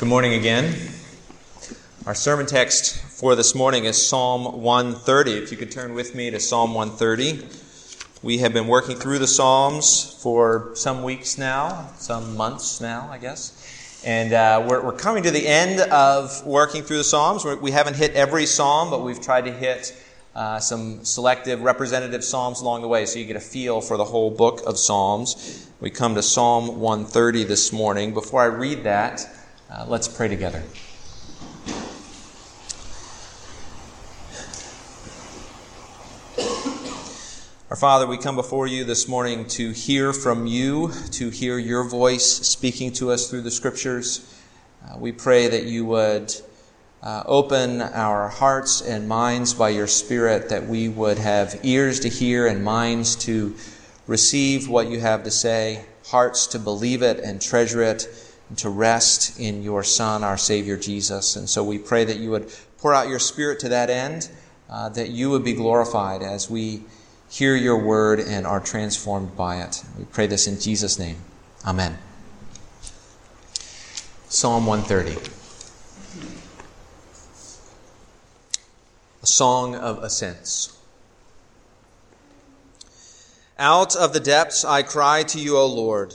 Good morning again. Our sermon text for this morning is Psalm 130. If you could turn with me to Psalm 130. We have been working through the Psalms for some weeks now, some months now, I guess. And uh, we're, we're, coming to the end of working through the Psalms. We're, we have not hit every Psalm, but we've tried to hit uh, some selective representative Psalms along the way so you get a feel for the whole book of Psalms. We come to Psalm 130 this morning. Before I read that, uh, let's pray together. Our Father, we come before you this morning to hear from you, to hear your voice speaking to us through the Scriptures. Uh, we pray that you would uh, open our hearts and minds by your Spirit, that we would have ears to hear and minds to receive what you have to say, hearts to believe it and treasure it to rest in your Son, our Savior Jesus. And so we pray that you would pour out your Spirit to that end, uh, that you would be glorified as we hear your word and are transformed by it. We pray this in Jesus' name. Amen. Psalm 130. A song of ascents. Out of the depths I cry to you, O Lord.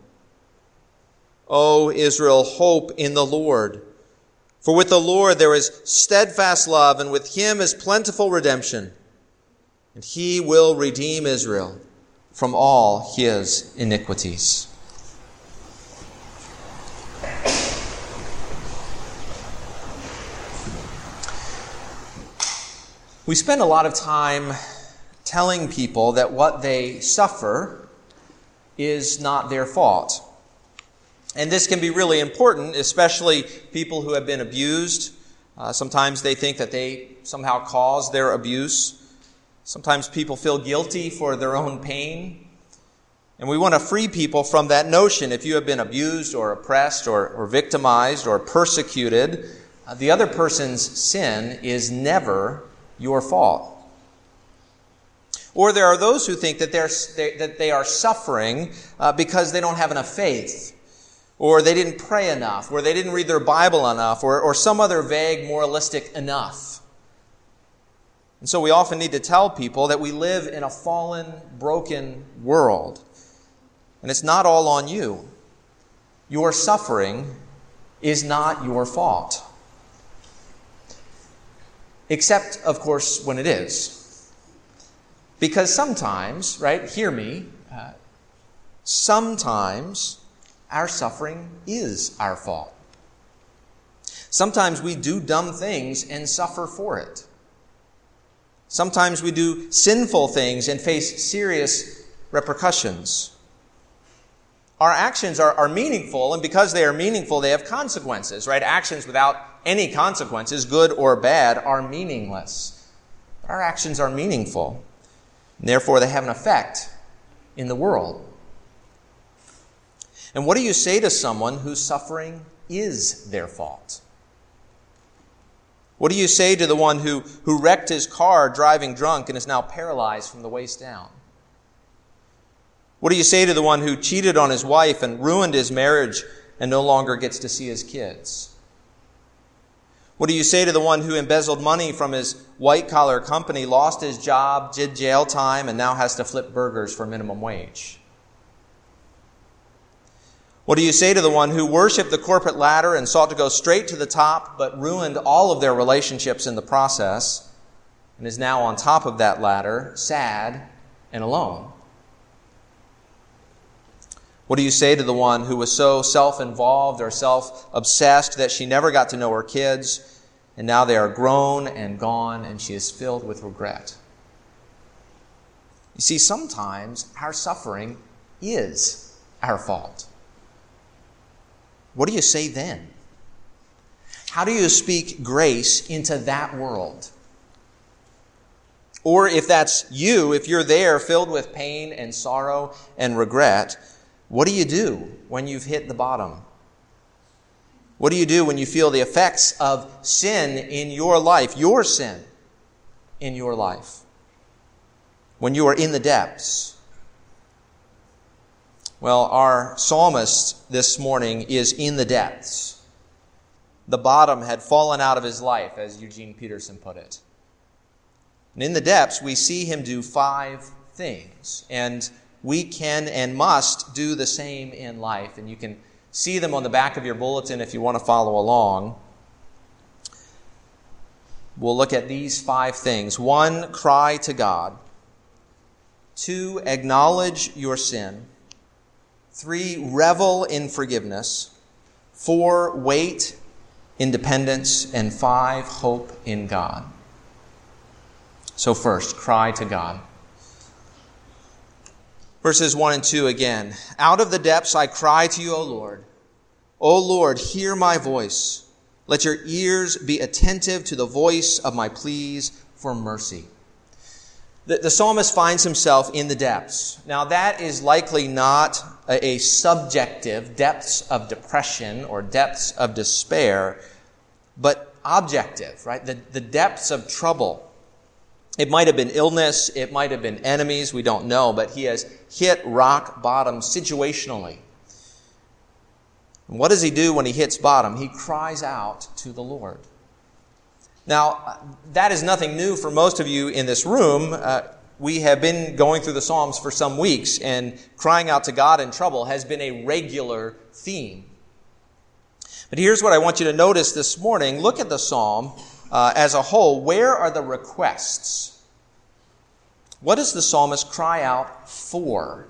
O Israel, hope in the Lord. For with the Lord there is steadfast love, and with him is plentiful redemption. And he will redeem Israel from all his iniquities. We spend a lot of time telling people that what they suffer is not their fault. And this can be really important, especially people who have been abused. Uh, sometimes they think that they somehow caused their abuse. Sometimes people feel guilty for their own pain. And we want to free people from that notion. If you have been abused or oppressed or, or victimized or persecuted, uh, the other person's sin is never your fault. Or there are those who think that, they're, they, that they are suffering uh, because they don't have enough faith or they didn't pray enough, or they didn't read their Bible enough, or, or some other vague moralistic enough. And so we often need to tell people that we live in a fallen, broken world. And it's not all on you. Your suffering is not your fault. Except, of course, when it is. Because sometimes, right, hear me, uh, sometimes our suffering is our fault. Sometimes we do dumb things and suffer for it. Sometimes we do sinful things and face serious repercussions. Our actions are, are meaningful, and because they are meaningful, they have consequences, right? Actions without any consequences, good or bad, are meaningless. But our actions are meaningful, and therefore they have an effect in the world. And what do you say to someone whose suffering is their fault? What do you say to the one who, who wrecked his car driving drunk and is now paralyzed from the waist down? What do you say to the one who cheated on his wife and ruined his marriage and no longer gets to see his kids? What do you say to the one who embezzled money from his white collar company, lost his job, did jail time, and now has to flip burgers for minimum wage? What do you say to the one who worshiped the corporate ladder and sought to go straight to the top, but ruined all of their relationships in the process, and is now on top of that ladder, sad and alone? What do you say to the one who was so self involved or self obsessed that she never got to know her kids, and now they are grown and gone, and she is filled with regret? You see, sometimes our suffering is our fault. What do you say then? How do you speak grace into that world? Or if that's you, if you're there filled with pain and sorrow and regret, what do you do when you've hit the bottom? What do you do when you feel the effects of sin in your life, your sin in your life? When you are in the depths? Well, our psalmist this morning is in the depths. The bottom had fallen out of his life, as Eugene Peterson put it. And in the depths, we see him do five things. And we can and must do the same in life. And you can see them on the back of your bulletin if you want to follow along. We'll look at these five things. One, cry to God. Two, acknowledge your sin. Three, revel in forgiveness. Four, wait in dependence. And five, hope in God. So, first, cry to God. Verses 1 and 2 again. Out of the depths I cry to you, O Lord. O Lord, hear my voice. Let your ears be attentive to the voice of my pleas for mercy. The, the psalmist finds himself in the depths. Now, that is likely not a, a subjective depths of depression or depths of despair, but objective, right? The, the depths of trouble it might have been illness, it might have been enemies, we don't know, but he has hit rock bottom situationally. And what does he do when he hits bottom? He cries out to the Lord. Now, that is nothing new for most of you in this room. Uh, we have been going through the Psalms for some weeks, and crying out to God in trouble has been a regular theme. But here's what I want you to notice this morning. Look at the Psalm uh, as a whole, where are the requests? What does the psalmist cry out for?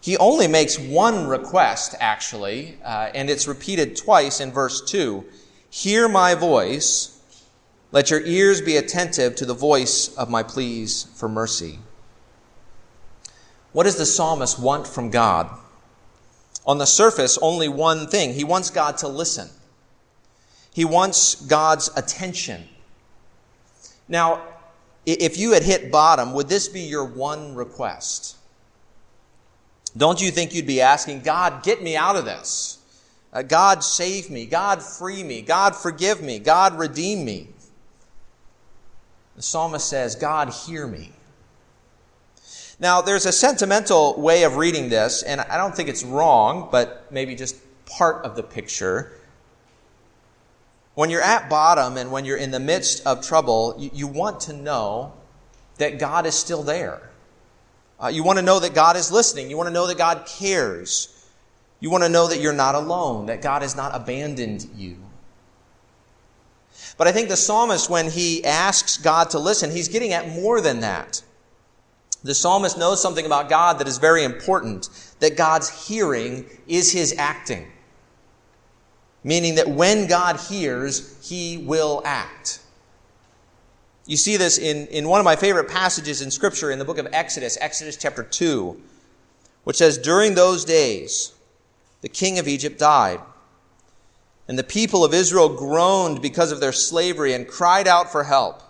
He only makes one request, actually, uh, and it's repeated twice in verse 2. Hear my voice. Let your ears be attentive to the voice of my pleas for mercy. What does the psalmist want from God? On the surface, only one thing. He wants God to listen. He wants God's attention. Now, if you had hit bottom, would this be your one request? Don't you think you'd be asking, God, get me out of this? Uh, God, save me. God, free me. God, forgive me. God, redeem me. The psalmist says, God, hear me. Now, there's a sentimental way of reading this, and I don't think it's wrong, but maybe just part of the picture. When you're at bottom and when you're in the midst of trouble, you, you want to know that God is still there. Uh, you want to know that God is listening. You want to know that God cares. You want to know that you're not alone, that God has not abandoned you. But I think the psalmist, when he asks God to listen, he's getting at more than that. The psalmist knows something about God that is very important that God's hearing is his acting meaning that when God hears, he will act. You see this in, in one of my favorite passages in Scripture in the book of Exodus, Exodus chapter 2, which says, During those days, the king of Egypt died, and the people of Israel groaned because of their slavery and cried out for help.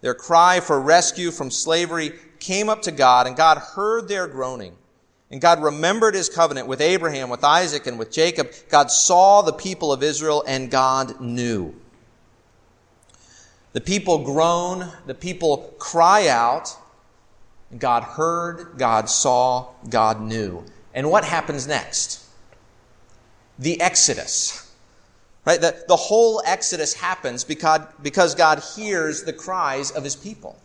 Their cry for rescue from slavery came up to God, and God heard their groaning. And God remembered his covenant with Abraham, with Isaac, and with Jacob. God saw the people of Israel, and God knew. The people groan, the people cry out. God heard, God saw, God knew. And what happens next? The Exodus. Right? The, the whole Exodus happens because, because God hears the cries of his people.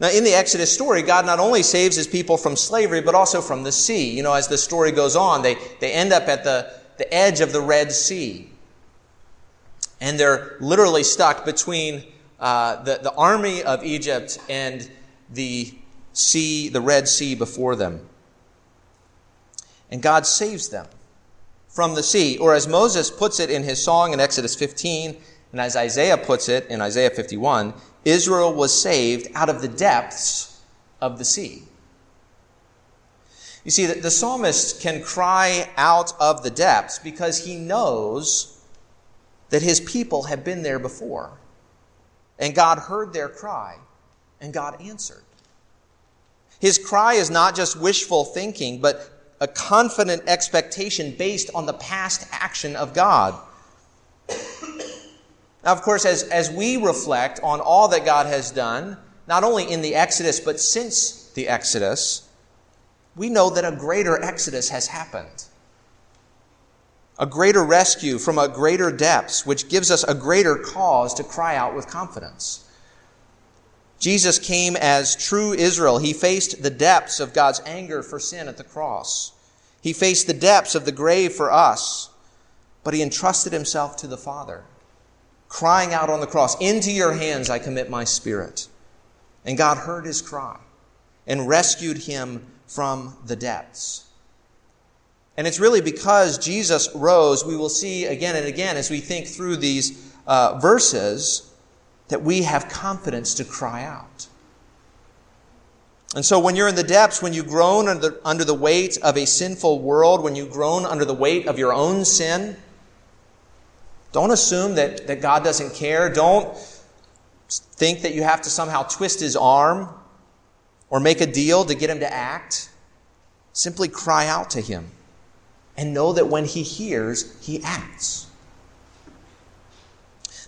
Now, in the Exodus story, God not only saves his people from slavery, but also from the sea. You know, as the story goes on, they, they end up at the, the edge of the Red Sea. And they're literally stuck between uh, the, the army of Egypt and the sea, the Red Sea before them. And God saves them from the sea. Or as Moses puts it in his song in Exodus 15, and as Isaiah puts it in Isaiah 51, Israel was saved out of the depths of the sea. You see, the psalmist can cry out of the depths because he knows that his people have been there before. And God heard their cry, and God answered. His cry is not just wishful thinking, but a confident expectation based on the past action of God. Now, of course, as, as we reflect on all that God has done, not only in the Exodus, but since the Exodus, we know that a greater Exodus has happened. A greater rescue from a greater depths, which gives us a greater cause to cry out with confidence. Jesus came as true Israel. He faced the depths of God's anger for sin at the cross. He faced the depths of the grave for us, but he entrusted himself to the Father, crying out on the cross, Into your hands I commit my spirit. And God heard his cry and rescued him from the depths. And it's really because Jesus rose, we will see again and again as we think through these uh, verses, that we have confidence to cry out. And so when you're in the depths, when you groan under, under the weight of a sinful world, when you groan under the weight of your own sin, don't assume that, that God doesn't care. Don't think that you have to somehow twist his arm or make a deal to get him to act. Simply cry out to him and know that when he hears, he acts.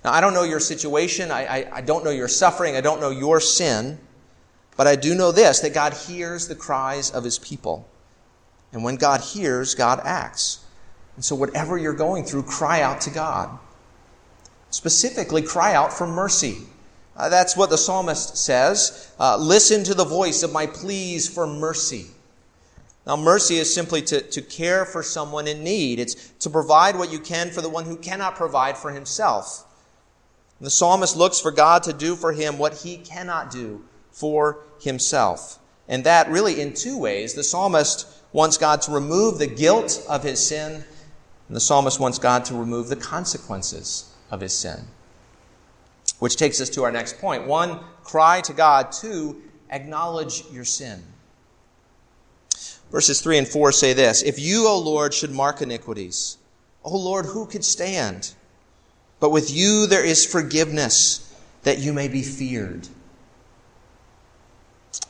Now, I don't know your situation. I, I, I, don't know your suffering. I don't know your sin. But I do know this that God hears the cries of his people. And when God hears, God acts. And so, whatever you're going through, cry out to God. Specifically, cry out for mercy. Uh, that's what the psalmist says. Uh, Listen to the voice of my pleas for mercy. Now, mercy is simply to, to care for someone in need. It's to provide what you can for the one who cannot provide for himself. And the psalmist looks for God to do for him what he cannot do for himself. And that really in two ways. The psalmist wants God to remove the guilt of his sin, and the psalmist wants God to remove the consequences of his sin. Which takes us to our next point. One, cry to God. Two, acknowledge your sin. Verses 3 and 4 say this If you, O Lord, should mark iniquities, O Lord, who could stand? But with you there is forgiveness, that you may be feared.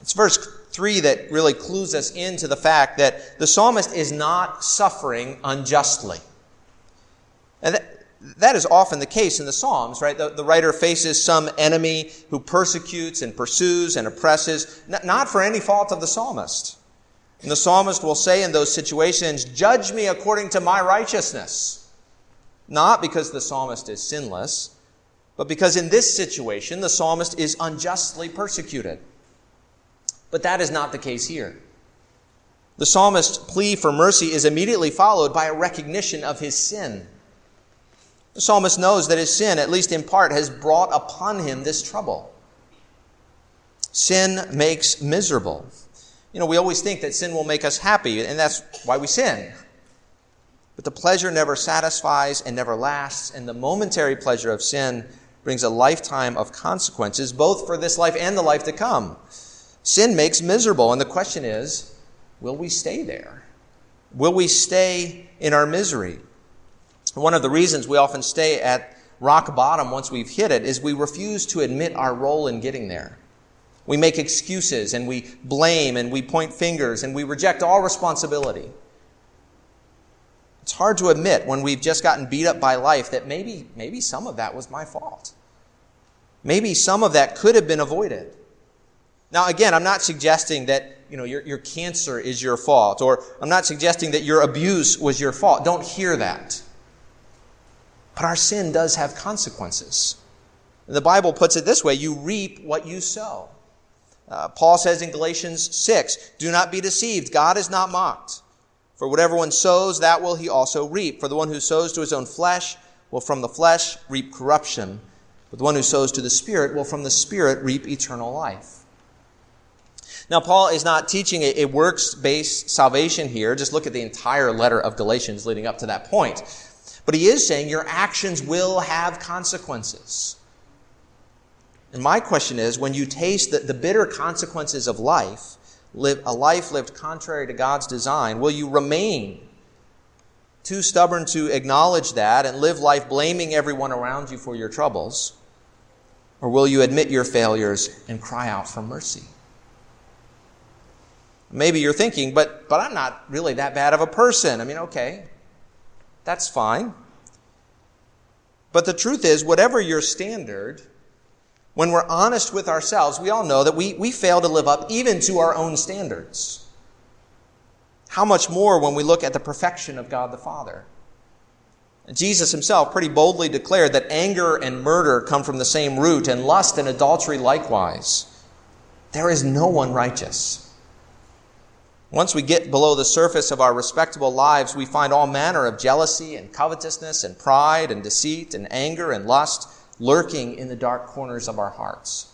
It's verse 3 that really clues us into the fact that the psalmist is not suffering unjustly. And that, that is often the case in the Psalms, right? The, the writer faces some enemy who persecutes and pursues and oppresses, not for any fault of the psalmist. And the psalmist will say in those situations, Judge me according to my righteousness. Not because the psalmist is sinless, but because in this situation the psalmist is unjustly persecuted. But that is not the case here. The psalmist's plea for mercy is immediately followed by a recognition of his sin. The psalmist knows that his sin, at least in part, has brought upon him this trouble. Sin makes miserable. You know, we always think that sin will make us happy, and that's why we sin. But the pleasure never satisfies and never lasts, and the momentary pleasure of sin brings a lifetime of consequences, both for this life and the life to come. Sin makes miserable, and the question is will we stay there? Will we stay in our misery? One of the reasons we often stay at rock bottom once we've hit it is we refuse to admit our role in getting there. We make excuses and we blame and we point fingers and we reject all responsibility. It's hard to admit when we've just gotten beat up by life that maybe, maybe some of that was my fault. Maybe some of that could have been avoided. Now, again, I'm not suggesting that you know, your, your cancer is your fault, or I'm not suggesting that your abuse was your fault. Don't hear that. But our sin does have consequences. The Bible puts it this way you reap what you sow. Uh, Paul says in Galatians 6 Do not be deceived, God is not mocked. For whatever one sows, that will he also reap. For the one who sows to his own flesh will from the flesh reap corruption, but the one who sows to the Spirit will from the Spirit reap eternal life. Now, Paul is not teaching a, works based salvation here. Just look at the entire letter of Galatians leading up to that point. But he is saying your actions will have consequences. And my question is when you taste the, the bitter consequences of life, live a life lived contrary to God's design? Will you remain too stubborn to acknowledge that and live life blaming everyone around you for your troubles? Or will you admit your failures and cry out for mercy? Maybe you're thinking, but, but I'm not really that bad of a person. I mean, okay, that's fine. But the truth is, whatever your standard, when we're honest with ourselves, we all know that we, we fail to live up even to our own standards. How much more when we look at the perfection of God the Father? Jesus himself pretty boldly declared that anger and murder come from the same root, and lust and adultery likewise. There is no one righteous. Once we get below the surface of our respectable lives, we find all manner of jealousy and covetousness and pride and deceit and anger and lust lurking in the dark corners of our hearts.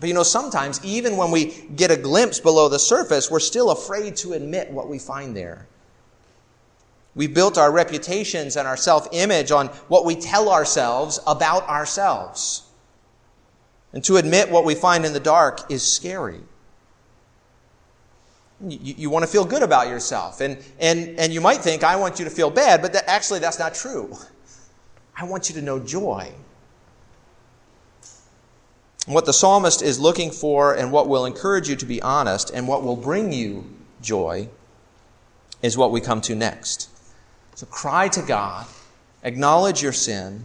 But you know, sometimes, even when we get a glimpse below the surface, we're still afraid to admit what we find there. We built our reputations and our self image on what we tell ourselves about ourselves. And to admit what we find in the dark is scary. You, you, want to feel good about yourself. And, and, and you might think, I want you to feel bad, but that, actually, that's not true. I want you to know joy. what the psalmist is looking for and what will encourage you to be honest and what will bring you joy is what we come to next. So cry to God, acknowledge your sin,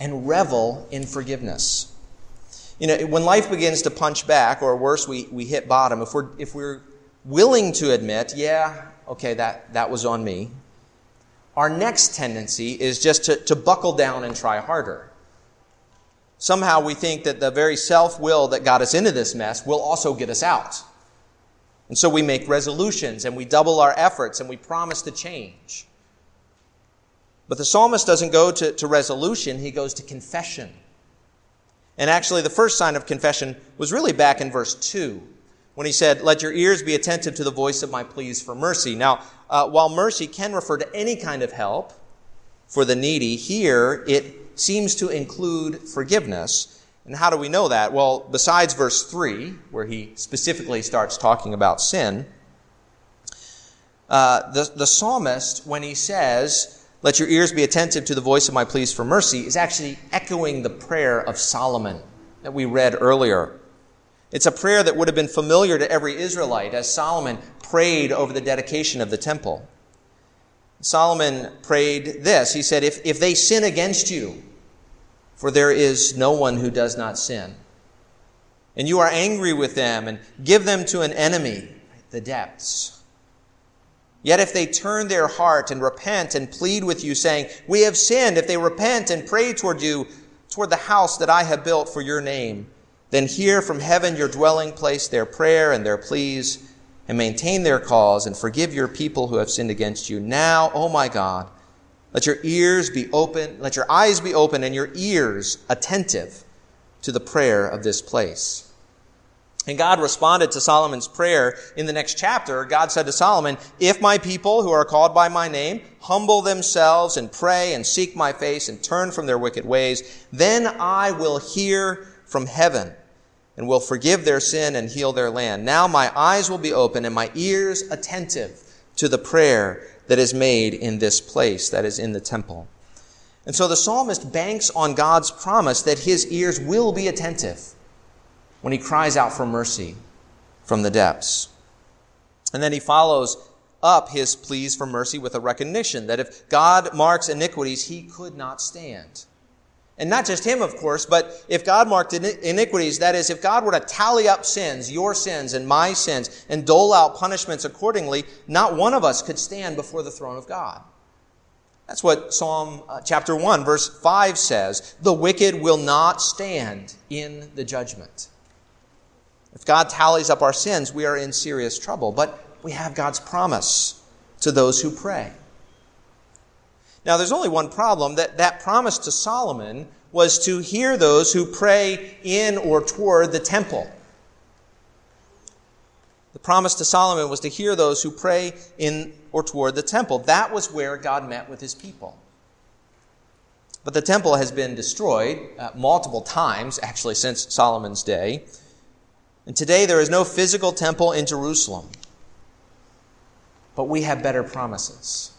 and revel in forgiveness. You know, when life begins to punch back, or worse, we, we hit bottom, if we're, if we're willing to admit, yeah, okay, that, that was on me, our next tendency is just to, to buckle down and try harder. Somehow we think that the very self will that got us into this mess will also get us out. And so we make resolutions and we double our efforts and we promise to change. But the psalmist doesn't go to, to resolution, he goes to confession. And actually, the first sign of confession was really back in verse 2 when he said, Let your ears be attentive to the voice of my pleas for mercy. Now, uh, while mercy can refer to any kind of help for the needy, here it seems to include forgiveness. And how do we know that? Well, besides verse 3, where he specifically starts talking about sin, uh, the, the psalmist, when he says, Let your ears be attentive to the voice of my pleas for mercy, is actually echoing the prayer of Solomon that we read earlier. It's a prayer that would have been familiar to every Israelite as Solomon prayed over the dedication of the temple. Solomon prayed this. He said, If, if they sin against you, for there is no one who does not sin, and you are angry with them and give them to an enemy, the depths. Yet if they turn their heart and repent and plead with you, saying, We have sinned, if they repent and pray toward you, toward the house that I have built for your name, then hear from heaven your dwelling place their prayer and their pleas, and maintain their cause, and forgive your people who have sinned against you. Now, O oh my God, let your ears be open, let your eyes be open, and your ears attentive to the prayer of this place. And God responded to Solomon's prayer in the next chapter. God said to Solomon, If my people who are called by my name humble themselves and pray and seek my face and turn from their wicked ways, then I will hear from heaven and will forgive their sin and heal their land. Now my eyes will be open and my ears attentive to the prayer that is made in this place, that is in the temple. And so the psalmist banks on God's promise that his ears will be attentive when he cries out for mercy from the depths. And then he follows up his pleas for mercy with a recognition that if God marks iniquities, he could not stand. And not just him, of course, but if God marked iniquities, that is, if God were to tally up sins, your sins and my sins, and dole out punishments accordingly, not one of us could stand before the throne of God. That's what Psalm uh, chapter 1, verse 5 says. The wicked will not stand in the judgment. If God tallies up our sins, we are in serious trouble. But we have God's promise to those who pray. Now, there's only one problem that that promise to Solomon was to hear those who pray in or toward the temple. The promise to Solomon was to hear those who pray in or toward the temple. That was where God met with his people. But the temple has been destroyed uh, multiple times, actually, since Solomon's day. And today there is no physical temple in Jerusalem. But we have better promises.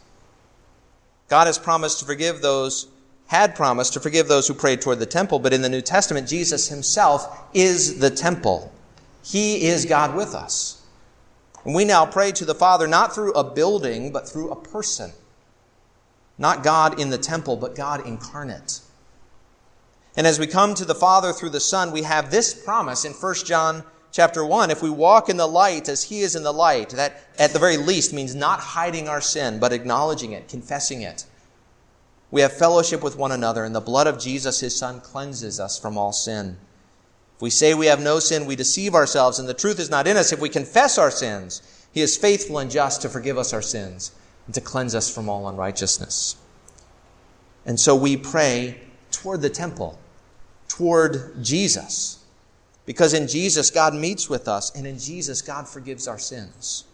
God has promised to forgive those, had promised to forgive those who prayed toward the temple, but in the New Testament, Jesus himself is the temple. He is God with us. And we now pray to the Father not through a building, but through a person. Not God in the temple, but God incarnate. And as we come to the Father through the Son, we have this promise in 1 John chapter 1. If we walk in the light as He is in the light, that at the very least means not hiding our sin, but acknowledging it, confessing it. We have fellowship with one another, and the blood of Jesus, His Son, cleanses us from all sin. If we say we have no sin, we deceive ourselves, and the truth is not in us. If we confess our sins, He is faithful and just to forgive us our sins and to cleanse us from all unrighteousness. And so we pray toward the temple, toward Jesus. Because in Jesus, God meets with us, and in Jesus, God forgives our sins.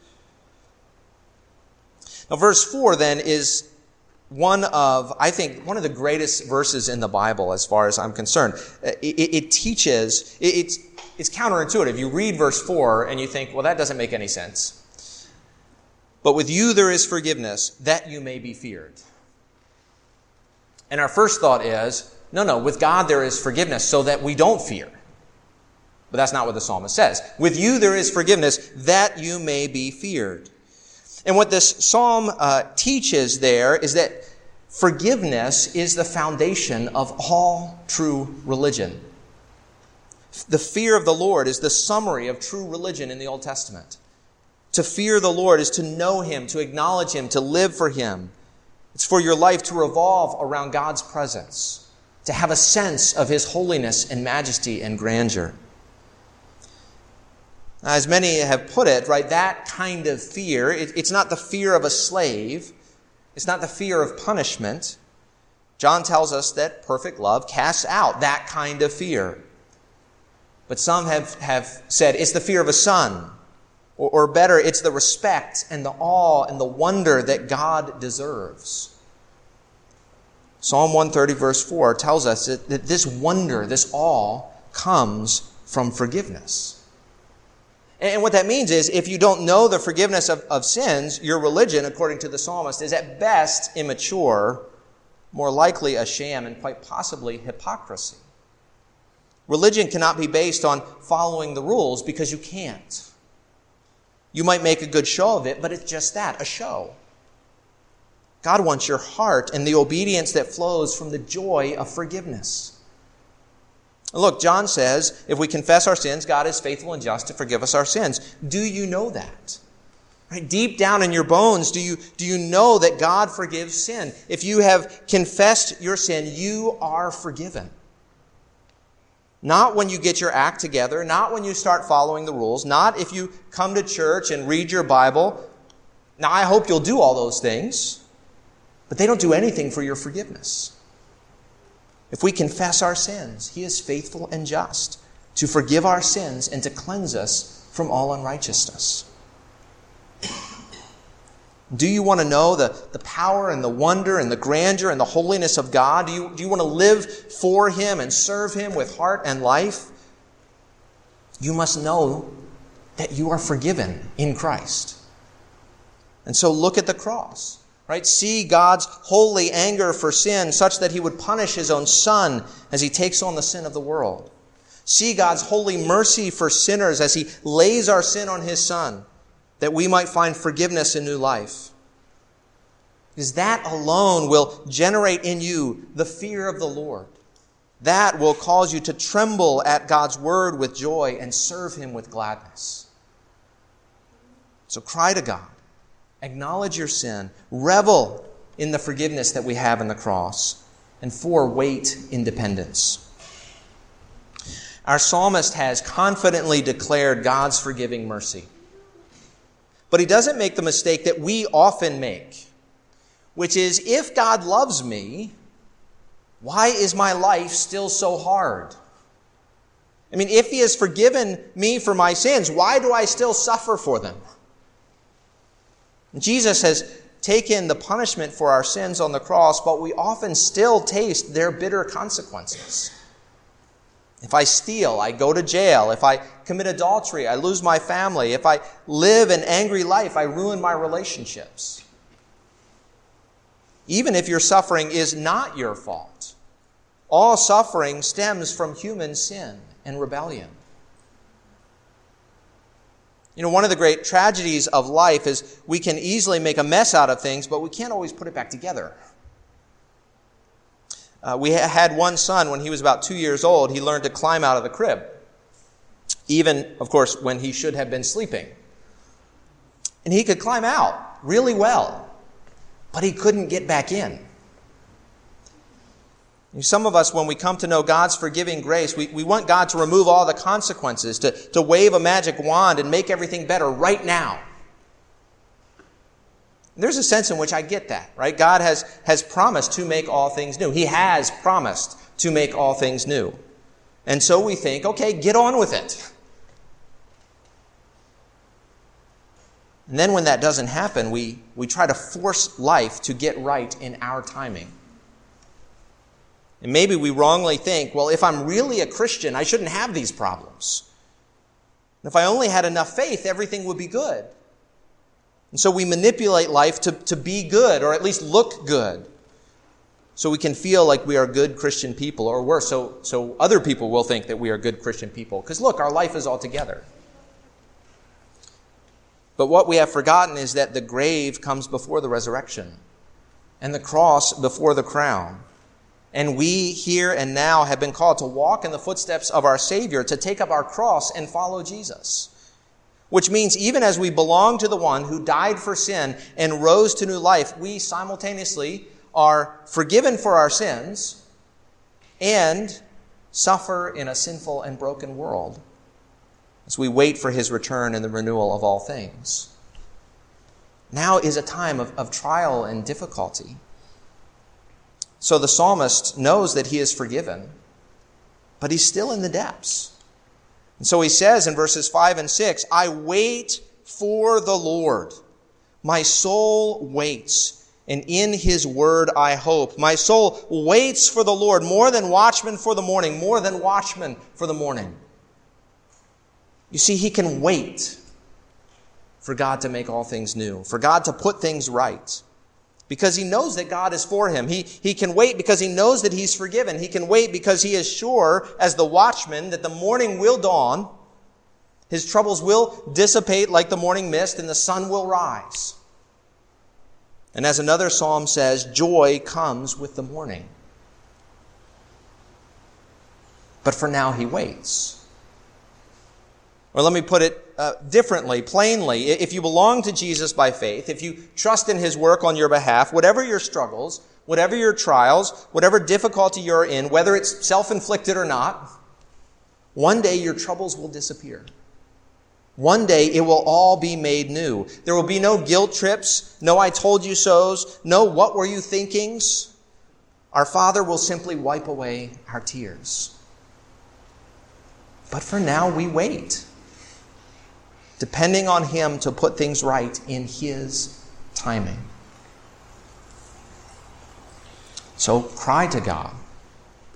Now, verse 4 then is one of, I think, one of the greatest verses in the Bible as far as I'm concerned. It, it, it teaches, it, it's, it's counterintuitive. You read verse 4 and you think, well, that doesn't make any sense. But with you there is forgiveness, that you may be feared. And our first thought is, no, no, with God there is forgiveness so that we don't fear. But that's not what the psalmist says. With you there is forgiveness that you may be feared. And what this psalm uh, teaches there is that forgiveness is the foundation of all true religion. The fear of the Lord is the summary of true religion in the Old Testament. To fear the Lord is to know Him, to acknowledge Him, to live for Him. It's for your life to revolve around God's presence, to have a sense of His holiness and majesty and grandeur. As many have put it, right, that kind of fear, it, it's not the fear of a slave, it's not the fear of punishment. John tells us that perfect love casts out that kind of fear. But some have, have said it's the fear of a son, or, or better, it's the respect and the awe and the wonder that God deserves. Psalm 130, verse 4, tells us that, that this wonder, this awe, comes from forgiveness. And what that means is if you don't know the forgiveness of, of sins, your religion, according to the psalmist, is at best immature, more likely a sham, and quite possibly hypocrisy. Religion cannot be based on following the rules because you can't. You might make a good show of it, but it's just that, a show. God wants your heart and the obedience that flows from the joy of forgiveness. Look, John says, if we confess our sins, God is faithful and just to forgive us our sins. Do you know that? Right? Deep down in your bones, do you, do you know that God forgives sin? If you have confessed your sin, you are forgiven. Not when you get your act together, not when you start following the rules, not if you come to church and read your Bible. Now, I hope you'll do all those things, but they don't do anything for your forgiveness. If we confess our sins, He is faithful and just to forgive our sins and to cleanse us from all unrighteousness. Do you want to know the, the power and the wonder and the grandeur and the holiness of God? Do you, do you want to live for Him and serve Him with heart and life? You must know that you are forgiven in Christ. And so look at the cross. Right? See God's holy anger for sin such that he would punish his own son as he takes on the sin of the world. See God's holy mercy for sinners as he lays our sin on his son that we might find forgiveness and new life. Because that alone will generate in you the fear of the Lord. That will cause you to tremble at God's word with joy and serve him with gladness. So cry to God acknowledge your sin, revel in the forgiveness that we have in the cross, and four, wait in dependence. Our psalmist has confidently declared God's forgiving mercy. But he doesn't make the mistake that we often make, which is if God loves me, why is my life still so hard? I mean, if he has forgiven me for my sins, why do I still suffer for them? Jesus has taken the punishment for our sins on the cross, but we often still taste their bitter consequences. If I steal, I go to jail. If I commit adultery, I lose my family. If I live an angry life, I ruin my relationships. Even if your suffering is not your fault, all suffering stems from human sin and rebellion. You know, one of the great tragedies of life is we can easily make a mess out of things, but we can't always put it back together. Uh, we had one son when he was about two years old. He learned to climb out of the crib, even, of course, when he should have been sleeping. And he could climb out really well, but he couldn't get back in. Some of us, when we come to know God's forgiving grace, we, we want God to remove all the consequences, to, to wave a magic wand and make everything better right now. There's a sense in which I get that, right? God has, has promised to make all things new. He has promised to make all things new. And so we think, okay, get on with it. And then when that doesn't happen, we, we try to force life to get right in our timing. And maybe we wrongly think, well, if I'm really a Christian, I shouldn't have these problems. if I only had enough faith, everything would be good. And so we manipulate life to, to be good, or at least look good. So we can feel like we are good Christian people, or worse, so, so other people will think that we are good Christian people. Because look, our life is all together. But what we have forgotten is that the grave comes before the resurrection, and the cross before the crown. And we here and now have been called to walk in the footsteps of our Savior, to take up our cross and follow Jesus. Which means even as we belong to the one who died for sin and rose to new life, we simultaneously are forgiven for our sins and suffer in a sinful and broken world as we wait for his return and the renewal of all things. Now is a time of, of trial and difficulty. So the psalmist knows that he is forgiven, but he's still in the depths. And so he says in verses 5 and 6, I wait for the Lord. My soul waits, and in his word I hope. My soul waits for the Lord more than watchmen for the morning, more than watchmen for the morning. You see, he can wait for God to make all things new, for God to put things right because he knows that God is for him. He, he can wait because he knows that he's forgiven. He can wait because he is sure, as the watchman, that the morning will dawn, his troubles will dissipate like the morning mist, and the sun will rise. And as another psalm says, joy comes with the morning. But for now, he waits. Or let me put it uh, differently, plainly. If you belong to Jesus by faith, if you trust in His work on your behalf, whatever your struggles, whatever your trials, whatever difficulty you're in, whether it's self-inflicted or not, one day your troubles will disappear. One day it will all be made new. There will be no guilt trips, no I told you so's, no what were you thinkings. Our Father will simply wipe away our tears. But for now, we wait depending on Him to put things right in His timing. So cry to God,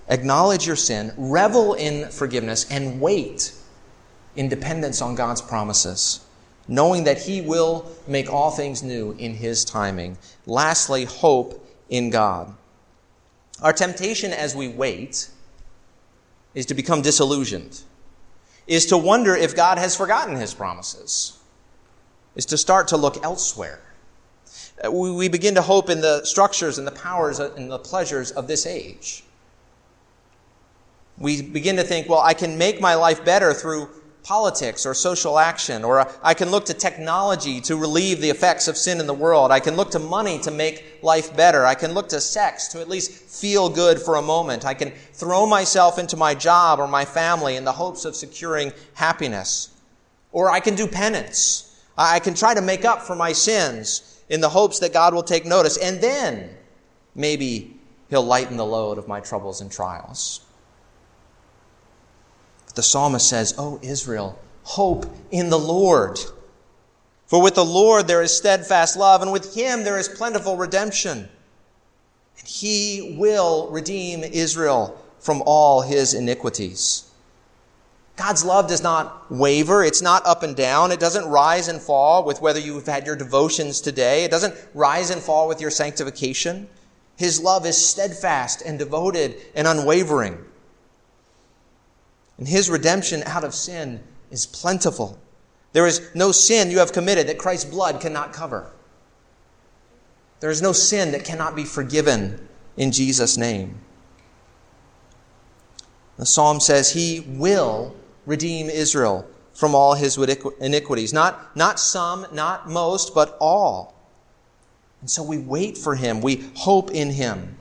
acknowledge your sin, revel in forgiveness, and wait in dependence on God's promises, knowing that He will make all things new in His timing. Lastly, hope in God. Our temptation as we wait is to become disillusioned is to wonder if God has forgotten his promises, is to start to look elsewhere. Uh, we begin to hope in the structures and the powers and the pleasures of this age. We begin to think, well, I can make my life better through politics or social action, or I can look to technology to relieve the effects of sin in the world. I can look to money to make life better. I can look to sex to at least feel good for a moment. I can throw myself into my job or my family in the hopes of securing happiness. Or I can do penance. I can try to make up for my sins in the hopes that God will take notice. And then maybe He'll lighten the load of my troubles and trials. The psalmist says, O Israel, hope in the Lord. For with the Lord there is steadfast love, and with him there is plentiful redemption. And he will redeem Israel from all his iniquities. God's love does not waver. It's not up and down. It doesn't rise and fall with whether you've had your devotions today. It doesn't rise and fall with your sanctification. His love is steadfast and devoted and unwavering. And his redemption out of sin is plentiful. There is no sin you have committed that Christ's blood cannot cover. There is no sin that cannot be forgiven in Jesus' name. The psalm says, He will redeem Israel from all his iniquities. Not, not some, not most, but all. And so we wait for him. We hope in him.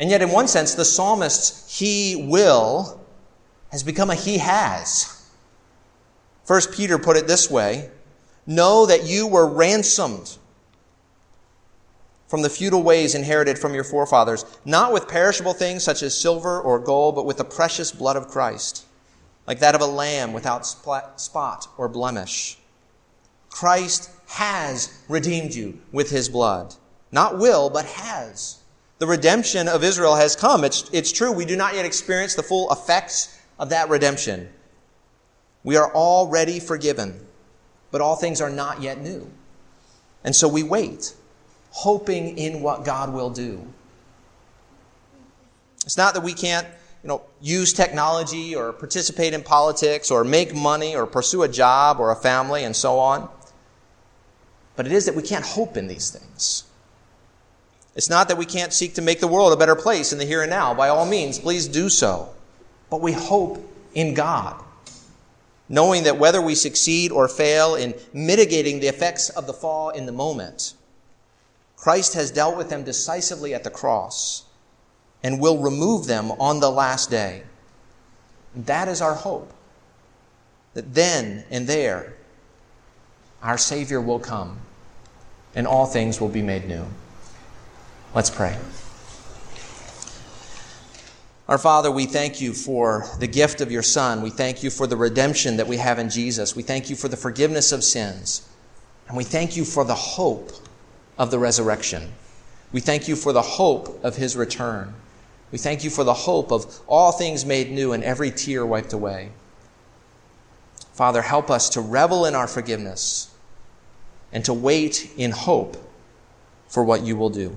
And yet, in one sense, the psalmist's he will has become a he has. First Peter put it this way Know that you were ransomed from the futile ways inherited from your forefathers, not with perishable things such as silver or gold, but with the precious blood of Christ, like that of a lamb without spot or blemish. Christ has redeemed you with his blood. Not will, but has. The redemption of Israel has come. It's, it's true, we do not yet experience the full effects of that redemption. We are already forgiven, but all things are not yet new. And so we wait hoping in what God will do. It's not that we can't, you know, use technology or participate in politics or make money or pursue a job or a family and so on. But it is that we can't hope in these things. It's not that we can't seek to make the world a better place in the here and now. By all means, please do so. But we hope in God, knowing that whether we succeed or fail in mitigating the effects of the fall in the moment, Christ has dealt with them decisively at the cross and will remove them on the last day. That is our hope. That then and there, our Savior will come and all things will be made new. Let's pray. Our Father, we thank you for the gift of your Son. We thank you for the redemption that we have in Jesus. We thank you for the forgiveness of sins. And we thank you for the hope of the resurrection. We thank you for the hope of his return. We thank you for the hope of all things made new and every tear wiped away. Father, help us to revel in our forgiveness and to wait in hope for what you will do.